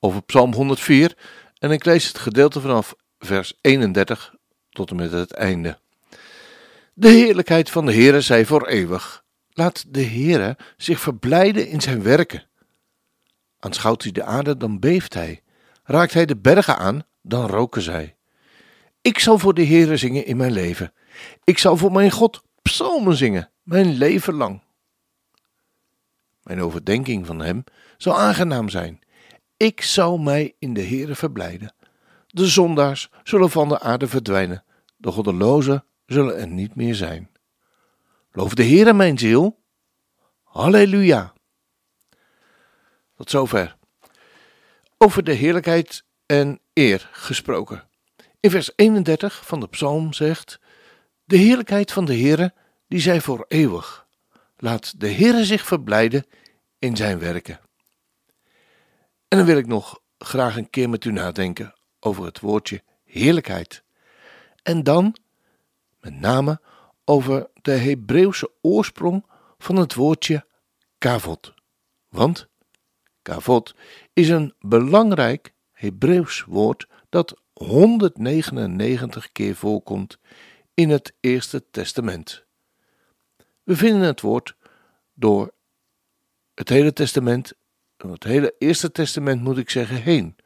over Psalm 104 en ik lees het gedeelte vanaf vers 31 tot en met het einde. De heerlijkheid van de Heere zij voor eeuwig. Laat de Heere zich verblijden in zijn werken. Aanschouwt hij de aarde, dan beeft hij. Raakt hij de bergen aan, dan roken zij. Ik zal voor de Heere zingen in mijn leven. Ik zal voor mijn God psalmen zingen, mijn leven lang. Mijn overdenking van hem zal aangenaam zijn. Ik zal mij in de Heere verblijden. De zondaars zullen van de aarde verdwijnen, de goddelozen zullen er niet meer zijn. Loof de Heere mijn ziel. Halleluja. Tot zover. Over de heerlijkheid en eer gesproken. In vers 31 van de psalm zegt: De heerlijkheid van de Heere, die zij voor eeuwig. Laat de Heere zich verblijden in zijn werken. En dan wil ik nog graag een keer met u nadenken over het woordje heerlijkheid. En dan met name over de Hebreeuwse oorsprong van het woordje kavod. Want kavod is een belangrijk Hebreeuws woord dat 199 keer voorkomt in het Eerste Testament. We vinden het woord door het hele Testament, het hele Eerste Testament moet ik zeggen, heen.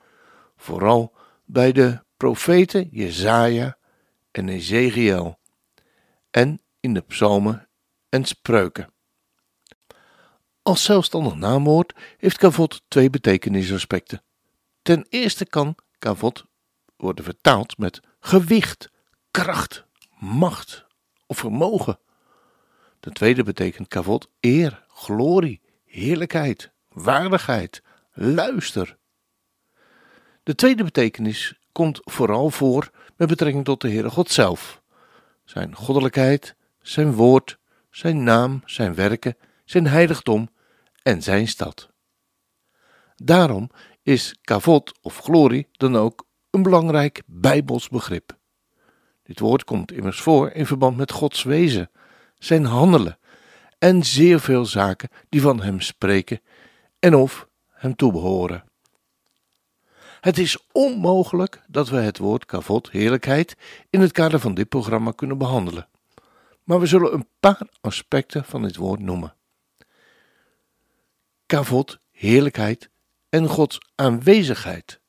Vooral bij de profeten Jezaja en Ezekiel en in de psalmen en spreuken. Als zelfstandig naamwoord heeft kavot twee betekenisaspecten. Ten eerste kan kavot worden vertaald met gewicht, kracht, macht of vermogen. Ten tweede betekent kavot eer, glorie, heerlijkheid, waardigheid, luister. De tweede betekenis komt vooral voor met betrekking tot de Heere God zelf. Zijn goddelijkheid, zijn woord, zijn naam, zijn werken, zijn heiligdom en zijn stad. Daarom is kavot of glorie dan ook een belangrijk bijbels begrip. Dit woord komt immers voor in verband met Gods wezen, zijn handelen en zeer veel zaken die van hem spreken en of hem toebehoren. Het is onmogelijk dat we het woord kavot, heerlijkheid, in het kader van dit programma kunnen behandelen. Maar we zullen een paar aspecten van dit woord noemen. Kavot, heerlijkheid en Gods aanwezigheid.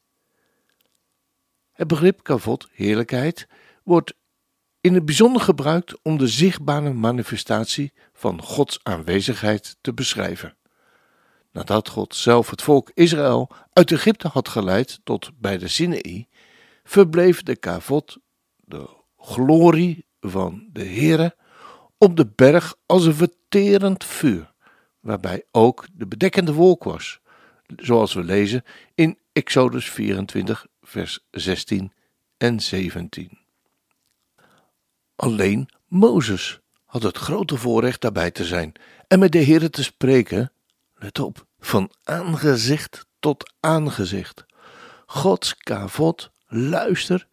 Het begrip kavot, heerlijkheid, wordt in het bijzonder gebruikt om de zichtbare manifestatie van Gods aanwezigheid te beschrijven. Nadat God zelf het volk Israël uit Egypte had geleid tot bij de Sinaï, verbleef de kavot, de glorie van de Heere, op de berg als een verterend vuur, waarbij ook de bedekkende wolk was, zoals we lezen in Exodus 24, vers 16 en 17. Alleen Mozes had het grote voorrecht daarbij te zijn en met de Heere te spreken, let op, van aangezicht tot aangezicht. Gods kavot, luister,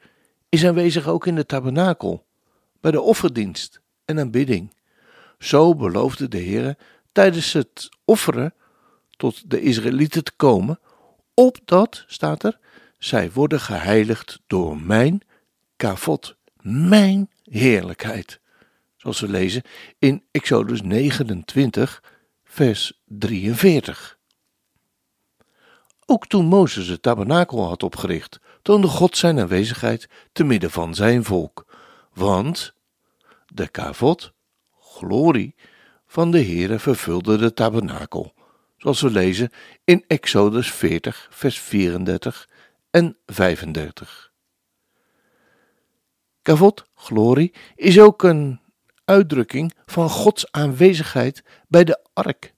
is aanwezig ook in de tabernakel, bij de offerdienst en aanbidding. Zo beloofde de Heere tijdens het offeren tot de Israëlieten te komen, opdat, staat er, zij worden geheiligd door mijn kavot, mijn heerlijkheid. Zoals we lezen in Exodus 29, vers 43. Ook toen Mozes het tabernakel had opgericht, toonde God zijn aanwezigheid te midden van zijn volk. Want de kavot, glorie, van de Heere vervulde de tabernakel, zoals we lezen in Exodus 40, vers 34 en 35. Kavot, glorie, is ook een uitdrukking van Gods aanwezigheid bij de ark.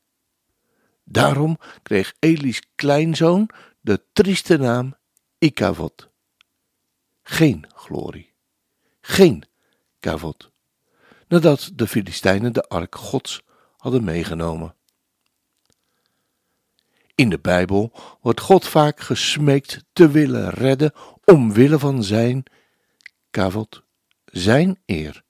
Daarom kreeg Eli's kleinzoon de trieste naam ikavot. Geen glorie. Geen kavot. Nadat de Filistijnen de ark Gods hadden meegenomen. In de Bijbel wordt God vaak gesmeekt te willen redden omwille van zijn kavot, zijn eer.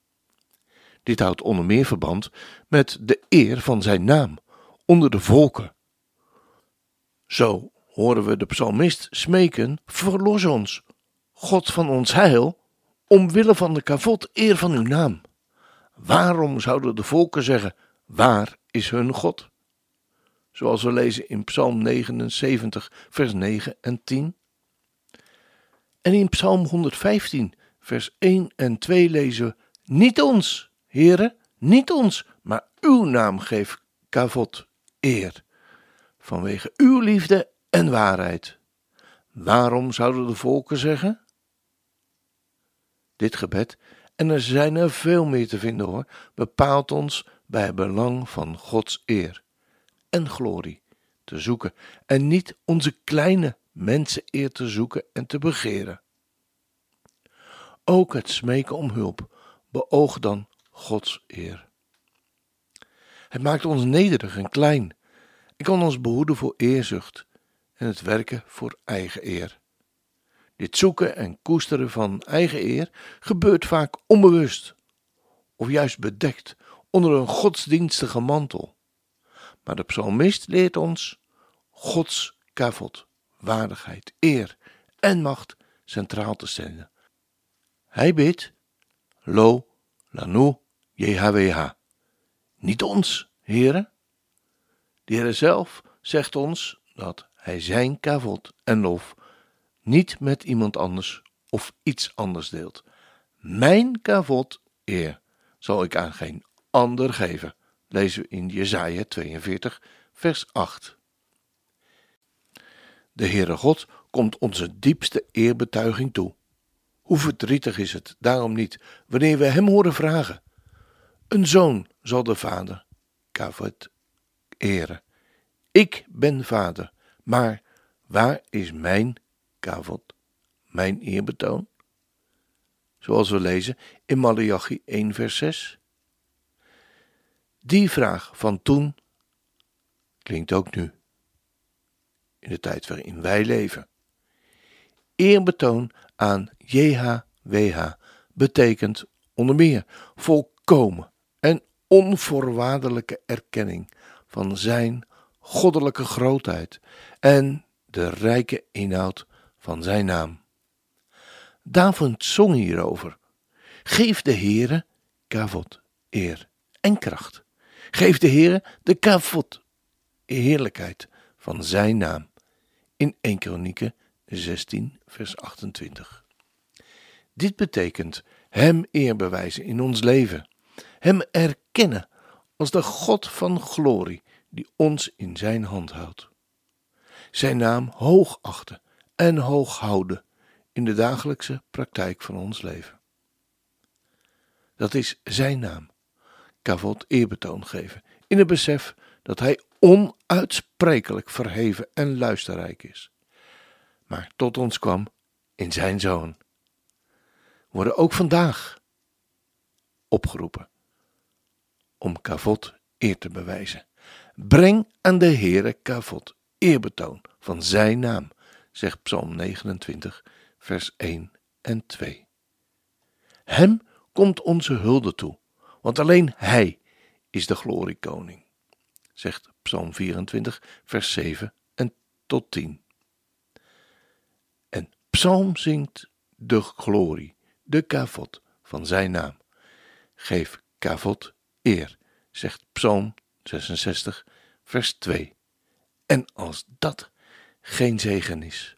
Dit houdt onder meer verband met de eer van zijn naam onder de volken. Zo horen we de psalmist smeken: Verlos ons, God van ons heil, omwille van de kavot eer van uw naam. Waarom zouden de volken zeggen: Waar is hun God? Zoals we lezen in Psalm 79, vers 9 en 10. En in Psalm 115, vers 1 en 2 lezen we: Niet ons, Heere, niet ons, maar uw naam geeft kavot eer, vanwege uw liefde en waarheid. Waarom zouden de volken zeggen? Dit gebed, en er zijn er veel meer te vinden hoor, bepaalt ons bij het belang van Gods eer en glorie te zoeken en niet onze kleine mensen eer te zoeken en te begeren. Ook het smeken om hulp beoogt dan Gods eer. Het maakt ons nederig en klein en kan ons behoeden voor eerzucht en het werken voor eigen eer. Dit zoeken en koesteren van eigen eer gebeurt vaak onbewust of juist bedekt onder een godsdienstige mantel. Maar de psalmist leert ons Gods kavot, waardigheid, eer en macht centraal te stellen. Hij bidt, Lo, Lanu, JHWH. Niet ons, heren. De Heer zelf zegt ons dat hij zijn kavot en lof niet met iemand anders of iets anders deelt. Mijn kavot, eer, zal ik aan geen ander geven. Lezen we in Jesaja 42, vers 8. De Heere God komt onze diepste eerbetuiging toe. Hoe verdrietig is het daarom niet wanneer we Hem horen vragen: Een zoon zal de vader, kavot, eren. Ik ben vader, maar waar is mijn kavot, mijn eerbetoon? Zoals we lezen in Malachi 1 vers 6. Die vraag van toen klinkt ook nu, in de tijd waarin wij leven. Eerbetoon aan JHWH betekent onder meer volkomen en onvoorwaardelijke erkenning van zijn goddelijke grootheid en de rijke inhoud van zijn naam. David zong hierover. Geef de Heere kavot, eer en kracht. Geef de Heere de kavot, heerlijkheid van zijn naam. In 1 Kronieken 16 vers 28. Dit betekent hem eer bewijzen in ons leven, hem erkennen als de God van glorie die ons in zijn hand houdt. Zijn naam hoog achten en hoog houden in de dagelijkse praktijk van ons leven. Dat is zijn naam, Kavot eerbetoon geven, in het besef dat hij onuitsprekelijk verheven en luisterrijk is, maar tot ons kwam in zijn zoon. Worden ook vandaag opgeroepen om Kavot eer te bewijzen. Breng aan de Heere Kavot eerbetoon van zijn naam, zegt Psalm 29, vers 1 en 2. Hem komt onze hulde toe, want alleen Hij is de gloriekoning, zegt Psalm 24, vers 7 en tot 10. En Psalm zingt de glorie, de kavot van zijn naam. Geef kavot eer, zegt Psalm 66, vers 2. En als dat geen zegen is,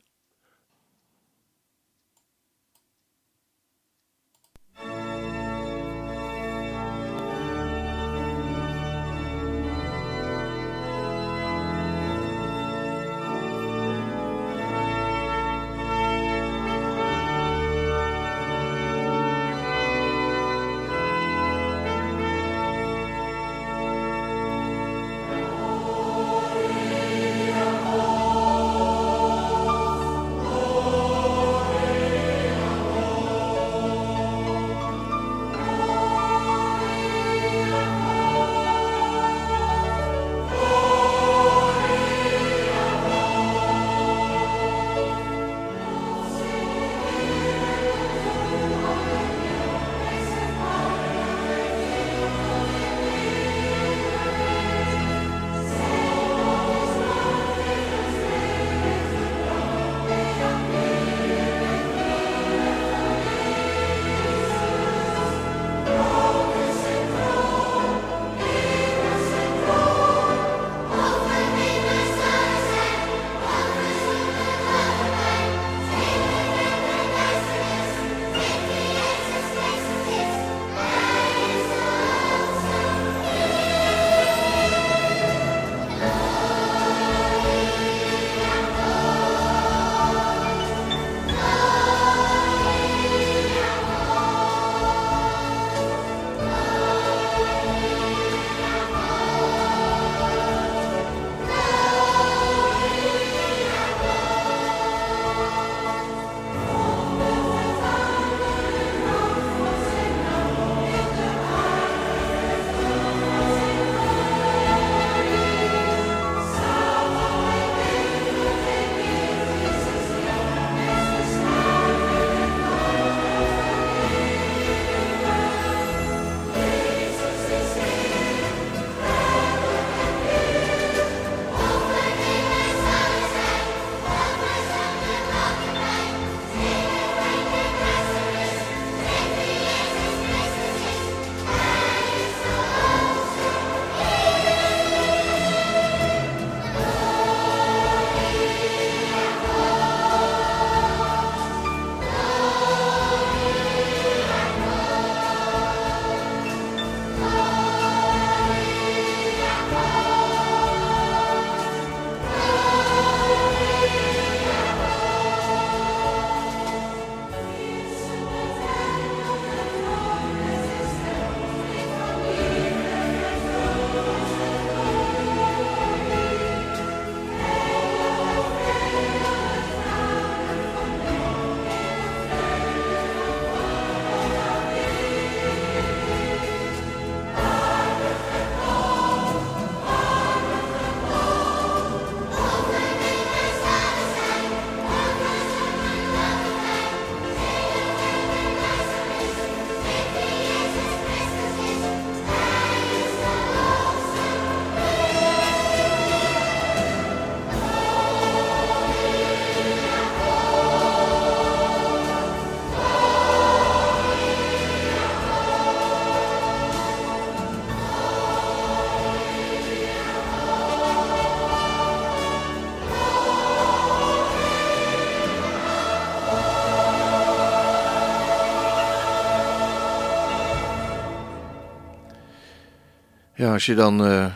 Als je dan uh,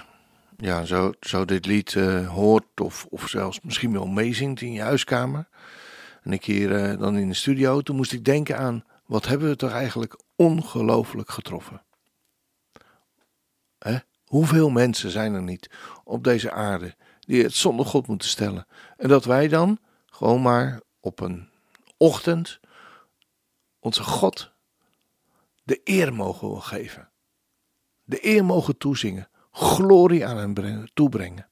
ja, zo, zo dit lied uh, hoort, of, of zelfs misschien wel meezingt in je huiskamer. En ik hier uh, dan in de studio, toen moest ik denken aan wat hebben we toch eigenlijk ongelooflijk getroffen. Hè? Hoeveel mensen zijn er niet op deze aarde die het zonder God moeten stellen? En dat wij dan gewoon maar op een ochtend onze God de eer mogen geven. De eer mogen toezingen. Glorie aan hem toebrengen.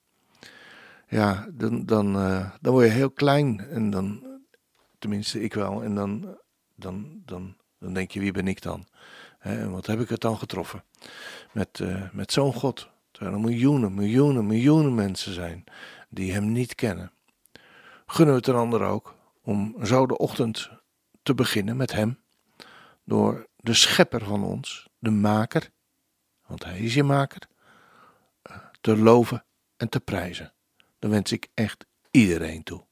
Ja, dan, dan, uh, dan word je heel klein. En dan, tenminste ik wel. En dan, dan, dan, dan denk je, wie ben ik dan? En wat heb ik het dan getroffen? Met, uh, met zo'n God. Terwijl er miljoenen, miljoenen, miljoenen mensen zijn die hem niet kennen. Gunnen we het een ander ook om zo de ochtend te beginnen met hem. Door de schepper van ons, de maker, want hij is je maker, eh, te loven en te prijzen. Dan wens ik echt iedereen toe.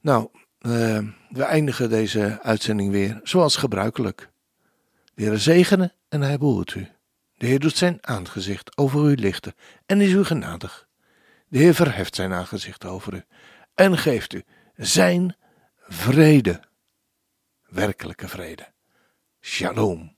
Nou, uh, we eindigen deze uitzending weer zoals gebruikelijk. De Heer zegene en hij behoedt u. De Heer doet zijn aangezicht over u lichten en is u genadig. De Heer verheft zijn aangezicht over u en geeft u zijn vrede. Werkelijke vrede. Shalom.